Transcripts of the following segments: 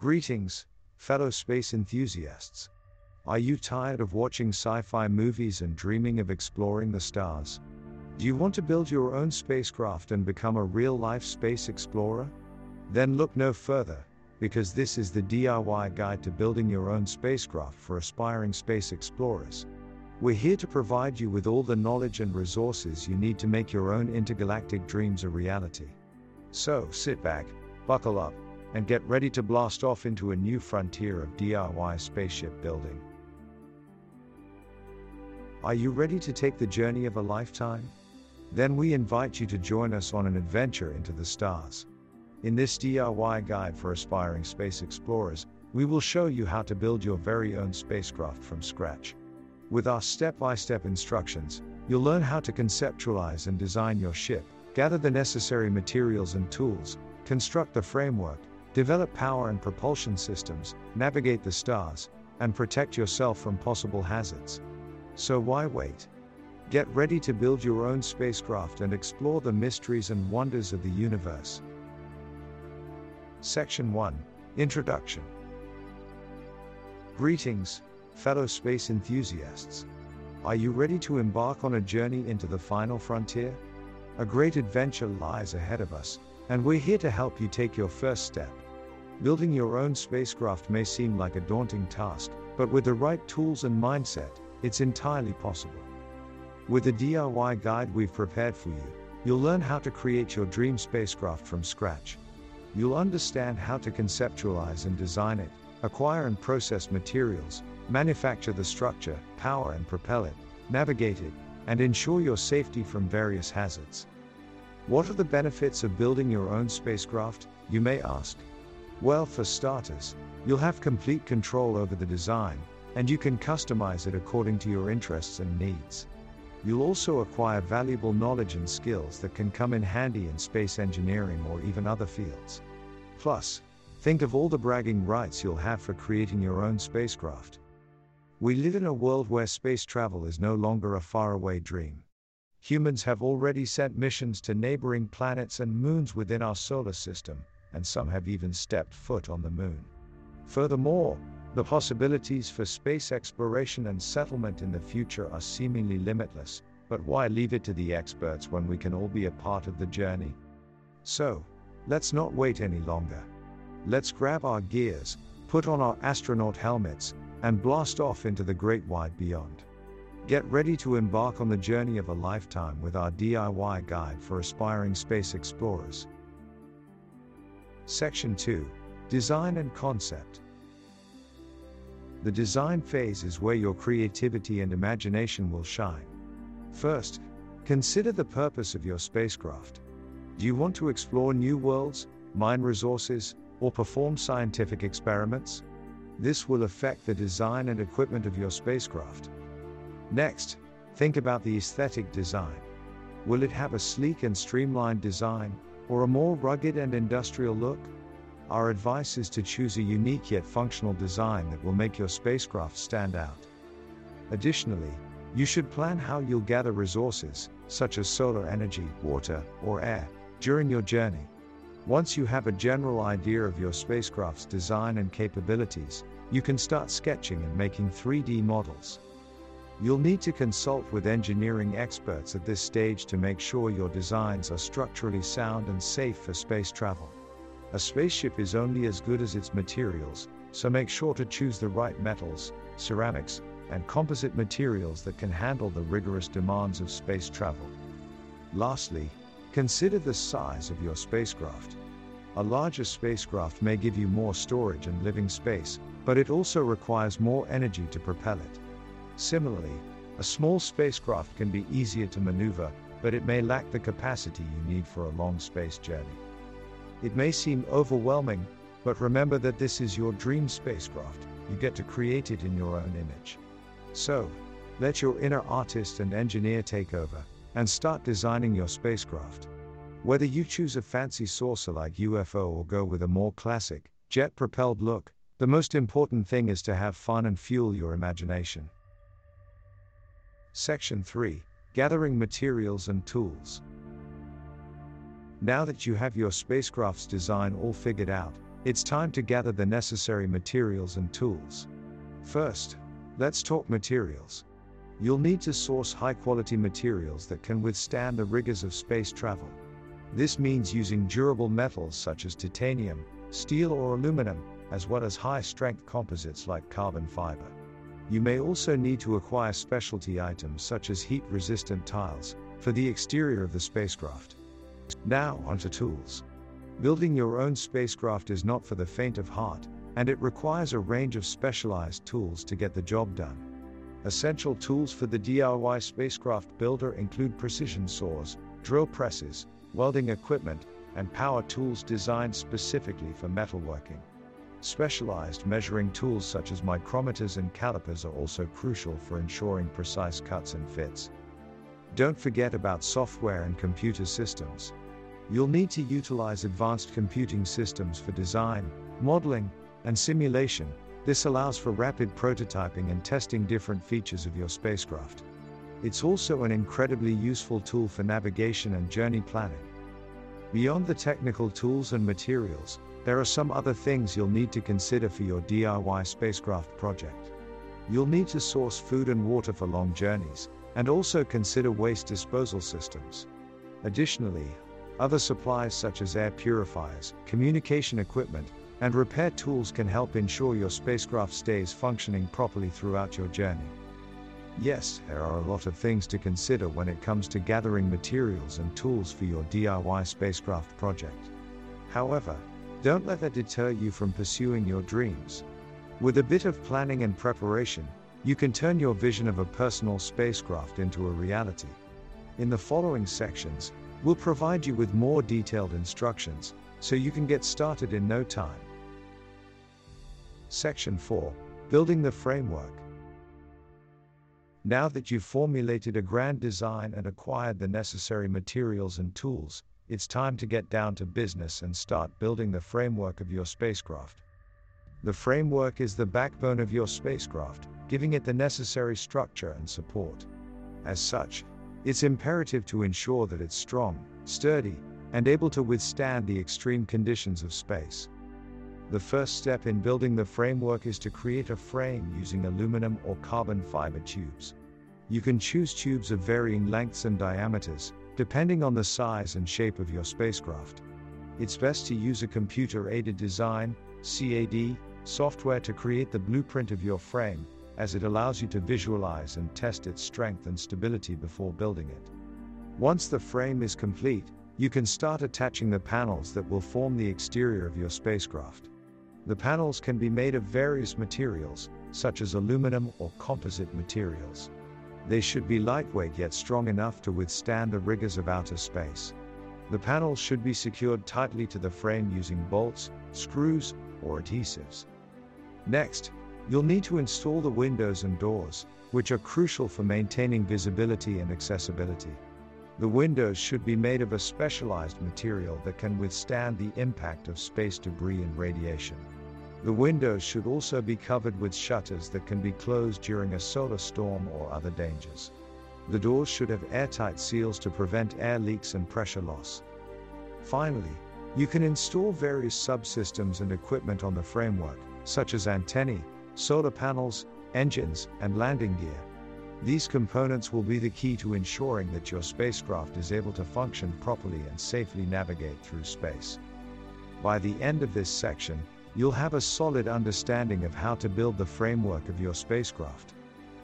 Greetings, fellow space enthusiasts. Are you tired of watching sci fi movies and dreaming of exploring the stars? Do you want to build your own spacecraft and become a real life space explorer? Then look no further, because this is the DIY guide to building your own spacecraft for aspiring space explorers. We're here to provide you with all the knowledge and resources you need to make your own intergalactic dreams a reality. So, sit back, buckle up, and get ready to blast off into a new frontier of DIY spaceship building. Are you ready to take the journey of a lifetime? Then we invite you to join us on an adventure into the stars. In this DIY guide for aspiring space explorers, we will show you how to build your very own spacecraft from scratch. With our step by step instructions, you'll learn how to conceptualize and design your ship, gather the necessary materials and tools, construct the framework, develop power and propulsion systems, navigate the stars, and protect yourself from possible hazards. So why wait? Get ready to build your own spacecraft and explore the mysteries and wonders of the universe. Section 1 Introduction Greetings, fellow space enthusiasts. Are you ready to embark on a journey into the final frontier? A great adventure lies ahead of us, and we're here to help you take your first step. Building your own spacecraft may seem like a daunting task, but with the right tools and mindset, it's entirely possible. With the DIY guide we've prepared for you, you'll learn how to create your dream spacecraft from scratch. You'll understand how to conceptualize and design it, acquire and process materials, manufacture the structure, power and propel it, navigate it, and ensure your safety from various hazards. What are the benefits of building your own spacecraft, you may ask? Well, for starters, you'll have complete control over the design, and you can customize it according to your interests and needs. You'll also acquire valuable knowledge and skills that can come in handy in space engineering or even other fields. Plus, think of all the bragging rights you'll have for creating your own spacecraft. We live in a world where space travel is no longer a faraway dream. Humans have already sent missions to neighboring planets and moons within our solar system, and some have even stepped foot on the moon. Furthermore, the possibilities for space exploration and settlement in the future are seemingly limitless, but why leave it to the experts when we can all be a part of the journey? So, let's not wait any longer. Let's grab our gears, put on our astronaut helmets, and blast off into the great wide beyond. Get ready to embark on the journey of a lifetime with our DIY guide for aspiring space explorers. Section 2 Design and Concept The design phase is where your creativity and imagination will shine. First, consider the purpose of your spacecraft. Do you want to explore new worlds, mine resources, or perform scientific experiments? This will affect the design and equipment of your spacecraft. Next, think about the aesthetic design. Will it have a sleek and streamlined design, or a more rugged and industrial look? Our advice is to choose a unique yet functional design that will make your spacecraft stand out. Additionally, you should plan how you'll gather resources, such as solar energy, water, or air, during your journey. Once you have a general idea of your spacecraft's design and capabilities, you can start sketching and making 3D models. You'll need to consult with engineering experts at this stage to make sure your designs are structurally sound and safe for space travel. A spaceship is only as good as its materials, so make sure to choose the right metals, ceramics, and composite materials that can handle the rigorous demands of space travel. Lastly, consider the size of your spacecraft. A larger spacecraft may give you more storage and living space, but it also requires more energy to propel it. Similarly, a small spacecraft can be easier to maneuver, but it may lack the capacity you need for a long space journey. It may seem overwhelming, but remember that this is your dream spacecraft, you get to create it in your own image. So, let your inner artist and engineer take over, and start designing your spacecraft. Whether you choose a fancy saucer like UFO or go with a more classic, jet propelled look, the most important thing is to have fun and fuel your imagination. Section 3 Gathering Materials and Tools. Now that you have your spacecraft's design all figured out, it's time to gather the necessary materials and tools. First, let's talk materials. You'll need to source high quality materials that can withstand the rigors of space travel. This means using durable metals such as titanium, steel, or aluminum, as well as high strength composites like carbon fiber. You may also need to acquire specialty items such as heat resistant tiles for the exterior of the spacecraft. Now, onto tools. Building your own spacecraft is not for the faint of heart, and it requires a range of specialized tools to get the job done. Essential tools for the DIY spacecraft builder include precision saws, drill presses, welding equipment, and power tools designed specifically for metalworking. Specialized measuring tools such as micrometers and calipers are also crucial for ensuring precise cuts and fits. Don't forget about software and computer systems. You'll need to utilize advanced computing systems for design, modeling, and simulation. This allows for rapid prototyping and testing different features of your spacecraft. It's also an incredibly useful tool for navigation and journey planning. Beyond the technical tools and materials, there are some other things you'll need to consider for your DIY spacecraft project. You'll need to source food and water for long journeys, and also consider waste disposal systems. Additionally, other supplies such as air purifiers, communication equipment, and repair tools can help ensure your spacecraft stays functioning properly throughout your journey. Yes, there are a lot of things to consider when it comes to gathering materials and tools for your DIY spacecraft project. However, don't let that deter you from pursuing your dreams. With a bit of planning and preparation, you can turn your vision of a personal spacecraft into a reality. In the following sections, we'll provide you with more detailed instructions so you can get started in no time. Section 4 Building the Framework now that you've formulated a grand design and acquired the necessary materials and tools, it's time to get down to business and start building the framework of your spacecraft. The framework is the backbone of your spacecraft, giving it the necessary structure and support. As such, it's imperative to ensure that it's strong, sturdy, and able to withstand the extreme conditions of space. The first step in building the framework is to create a frame using aluminum or carbon fiber tubes. You can choose tubes of varying lengths and diameters, depending on the size and shape of your spacecraft. It's best to use a computer aided design CAD, software to create the blueprint of your frame, as it allows you to visualize and test its strength and stability before building it. Once the frame is complete, you can start attaching the panels that will form the exterior of your spacecraft. The panels can be made of various materials, such as aluminum or composite materials. They should be lightweight yet strong enough to withstand the rigors of outer space. The panels should be secured tightly to the frame using bolts, screws, or adhesives. Next, you'll need to install the windows and doors, which are crucial for maintaining visibility and accessibility. The windows should be made of a specialized material that can withstand the impact of space debris and radiation. The windows should also be covered with shutters that can be closed during a solar storm or other dangers. The doors should have airtight seals to prevent air leaks and pressure loss. Finally, you can install various subsystems and equipment on the framework, such as antennae, solar panels, engines, and landing gear. These components will be the key to ensuring that your spacecraft is able to function properly and safely navigate through space. By the end of this section, you'll have a solid understanding of how to build the framework of your spacecraft.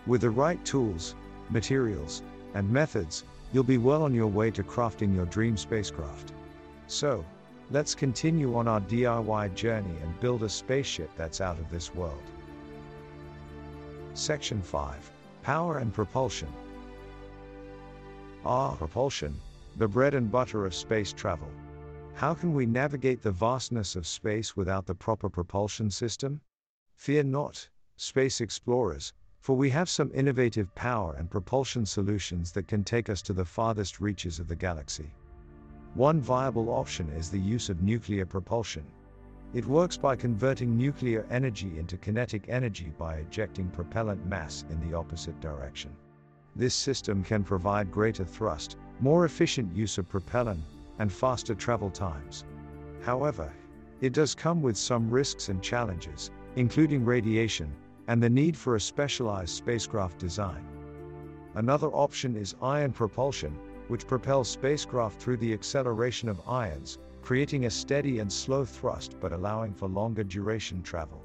With the right tools, materials, and methods, you'll be well on your way to crafting your dream spacecraft. So, let's continue on our DIY journey and build a spaceship that's out of this world. Section 5 Power and Propulsion. Ah, propulsion, the bread and butter of space travel. How can we navigate the vastness of space without the proper propulsion system? Fear not, space explorers, for we have some innovative power and propulsion solutions that can take us to the farthest reaches of the galaxy. One viable option is the use of nuclear propulsion. It works by converting nuclear energy into kinetic energy by ejecting propellant mass in the opposite direction. This system can provide greater thrust, more efficient use of propellant, and faster travel times. However, It does come with some risks and challenges, including radiation, and the need for a specialized spacecraft design. Another option is ion propulsion, which propels spacecraft through the acceleration of ions, creating a steady and slow thrust but allowing for longer duration travel.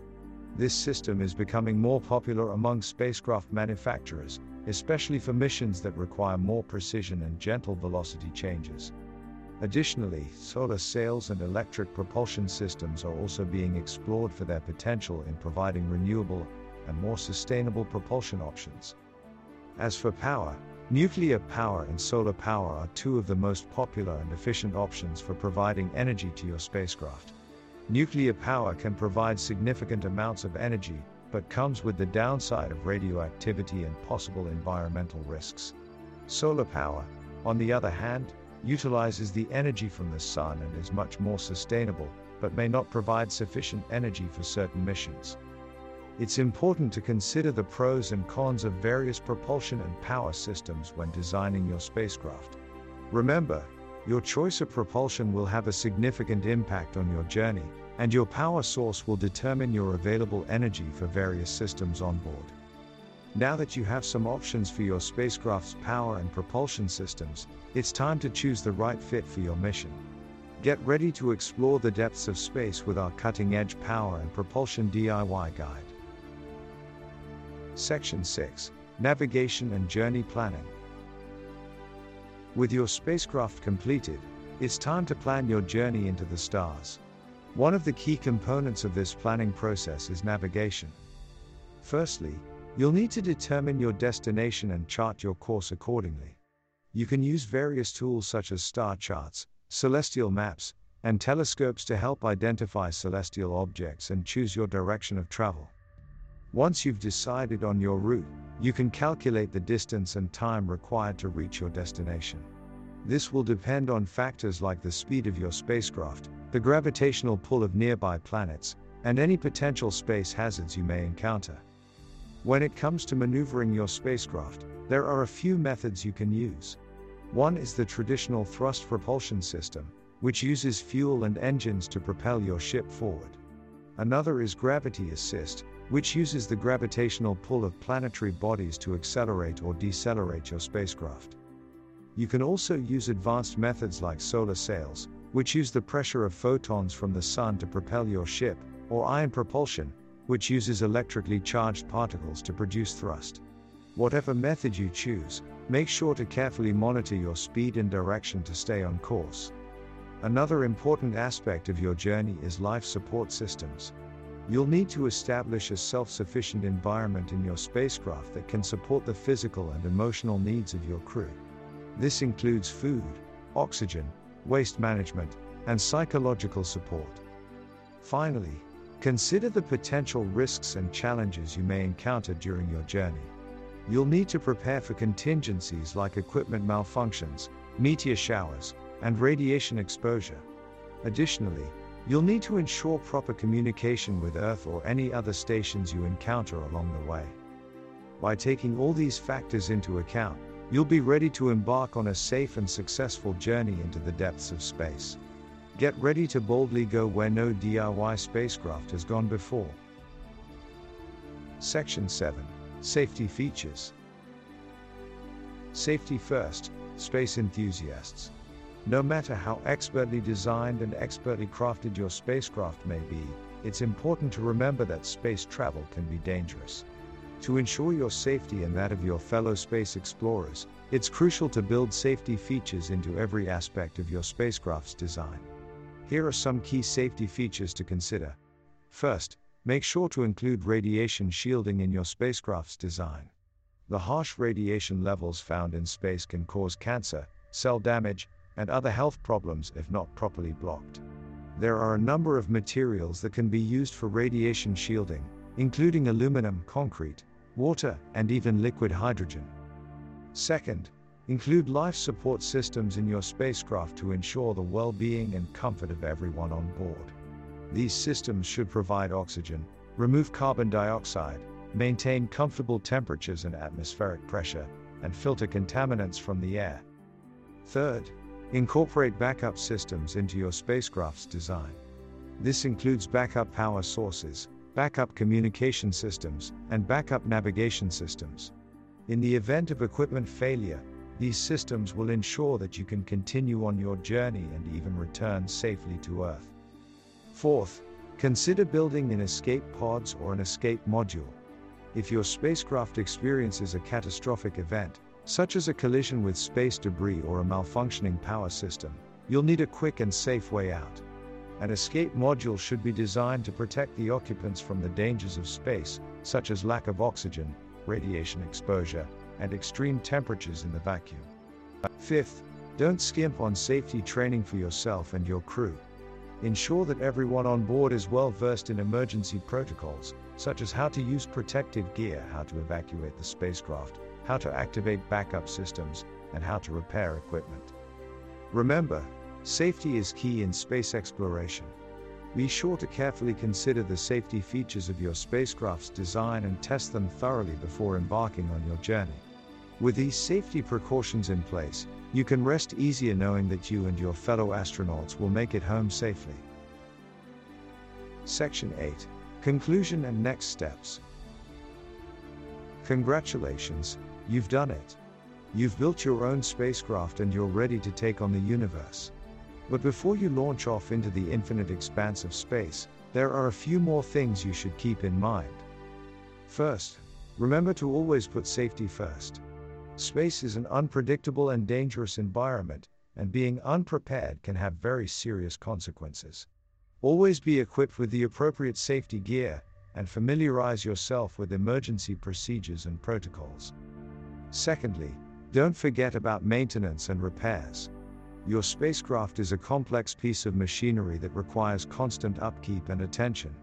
This system is becoming more popular among spacecraft manufacturers, especially for missions that require more precision and gentle velocity changes. Additionally, solar sails and electric propulsion systems are also being explored for their potential in providing renewable and more sustainable propulsion options. As for power, nuclear power and solar power are two of the most popular and efficient options for providing energy to your spacecraft. Nuclear power can provide significant amounts of energy, but comes with the downside of radioactivity and possible environmental risks. Solar power, on the other hand, utilizes the energy from the sun and is much more sustainable, but may not provide sufficient energy for certain missions. It's important to consider the pros and cons of various propulsion and power systems when designing your spacecraft. Remember, your choice of propulsion will have a significant impact on your journey, and your power source will determine your available energy for various systems on board. Now that you have some options for your spacecraft's power and propulsion systems, it's time to choose the right fit for your mission. Get ready to explore the depths of space with our cutting edge power and propulsion DIY guide. Section 6 Navigation and Journey Planning. With your spacecraft completed, it's time to plan your journey into the stars. One of the key components of this planning process is navigation. Firstly, you'll need to determine your destination and chart your course accordingly. You can use various tools such as star charts, celestial maps, and telescopes to help identify celestial objects and choose your direction of travel. Once you've decided on your route, you can calculate the distance and time required to reach your destination. This will depend on factors like the speed of your spacecraft, the gravitational pull of nearby planets, and any potential space hazards you may encounter. When it comes to maneuvering your spacecraft, there are a few methods you can use. One is the traditional thrust propulsion system, which uses fuel and engines to propel your ship forward. Another is gravity assist, which uses the gravitational pull of planetary bodies to accelerate or decelerate your spacecraft. You can also use advanced methods like solar sails, which use the pressure of photons from the sun to propel your ship, or ion propulsion, which uses electrically charged particles to produce thrust. Whatever method you choose, make sure to carefully monitor your speed and direction to stay on course. Another important aspect of your journey is life support systems. You'll need to establish a self sufficient environment in your spacecraft that can support the physical and emotional needs of your crew. This includes food, oxygen, waste management, and psychological support. Finally, consider the potential risks and challenges you may encounter during your journey. You'll need to prepare for contingencies like equipment malfunctions, meteor showers, and radiation exposure. Additionally, You'll need to ensure proper communication with Earth or any other stations you encounter along the way. By taking all these factors into account, you'll be ready to embark on a safe and successful journey into the depths of space. Get ready to boldly go where no DIY spacecraft has gone before. Section 7 Safety Features Safety first, space enthusiasts. No matter how expertly designed and expertly crafted your spacecraft may be, it's important to remember that space travel can be dangerous. To ensure your safety and that of your fellow space explorers, it's crucial to build safety features into every aspect of your spacecraft's design. Here are some key safety features to consider. First, make sure to include radiation shielding in your spacecraft's design. The harsh radiation levels found in space can cause cancer, cell damage, and other health problems if not properly blocked. There are a number of materials that can be used for radiation shielding, including aluminum, concrete, water, and even liquid hydrogen. Second, include life support systems in your spacecraft to ensure the well being and comfort of everyone on board. These systems should provide oxygen, remove carbon dioxide, maintain comfortable temperatures and atmospheric pressure, and filter contaminants from the air. Third, Incorporate backup systems into your spacecraft's design. This includes backup power sources, backup communication systems, and backup navigation systems. In the event of equipment failure, these systems will ensure that you can continue on your journey and even return safely to Earth. Fourth, consider building in escape pods or an escape module. If your spacecraft experiences a catastrophic event, such as a collision with space debris or a malfunctioning power system, you'll need a quick and safe way out. An escape module should be designed to protect the occupants from the dangers of space, such as lack of oxygen, radiation exposure, and extreme temperatures in the vacuum. Fifth, don't skimp on safety training for yourself and your crew. Ensure that everyone on board is well versed in emergency protocols, such as how to use protective gear, how to evacuate the spacecraft, how to activate backup systems, and how to repair equipment. Remember, safety is key in space exploration. Be sure to carefully consider the safety features of your spacecraft's design and test them thoroughly before embarking on your journey. With these safety precautions in place, you can rest easier knowing that you and your fellow astronauts will make it home safely. Section 8 Conclusion and Next Steps. Congratulations, you've done it. You've built your own spacecraft and you're ready to take on the universe. But before you launch off into the infinite expanse of space, there are a few more things you should keep in mind. First, remember to always put safety first. Space is an unpredictable and dangerous environment, and being unprepared can have very serious consequences. Always be equipped with the appropriate safety gear, and familiarize yourself with emergency procedures and protocols. Secondly, don't forget about maintenance and repairs. Your spacecraft is a complex piece of machinery that requires constant upkeep and attention.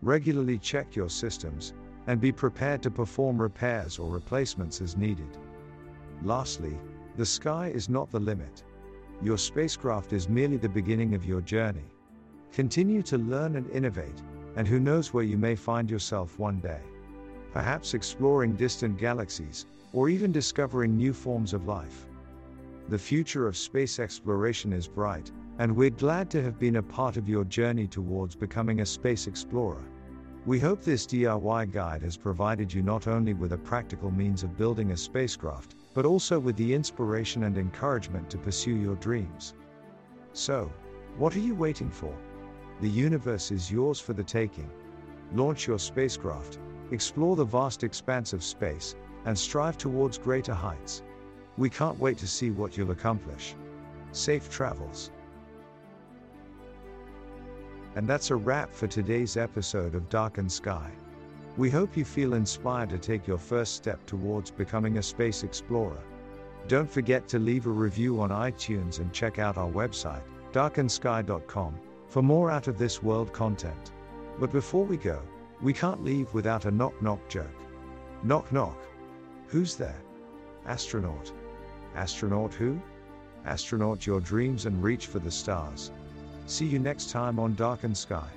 Regularly check your systems, and be prepared to perform repairs or replacements as needed. Lastly, the sky is not the limit. Your spacecraft is merely the beginning of your journey. Continue to learn and innovate, and who knows where you may find yourself one day. Perhaps exploring distant galaxies, or even discovering new forms of life. The future of space exploration is bright, and we're glad to have been a part of your journey towards becoming a space explorer. We hope this DIY guide has provided you not only with a practical means of building a spacecraft, but also with the inspiration and encouragement to pursue your dreams. So, what are you waiting for? The universe is yours for the taking. Launch your spacecraft, explore the vast expanse of space, and strive towards greater heights. We can't wait to see what you'll accomplish. Safe travels. And that's a wrap for today's episode of Darkened Sky. We hope you feel inspired to take your first step towards becoming a space explorer. Don't forget to leave a review on iTunes and check out our website, darkensky.com, for more out of this world content. But before we go, we can't leave without a knock knock joke. Knock knock. Who's there? Astronaut. Astronaut who? Astronaut your dreams and reach for the stars. See you next time on Darkened Sky.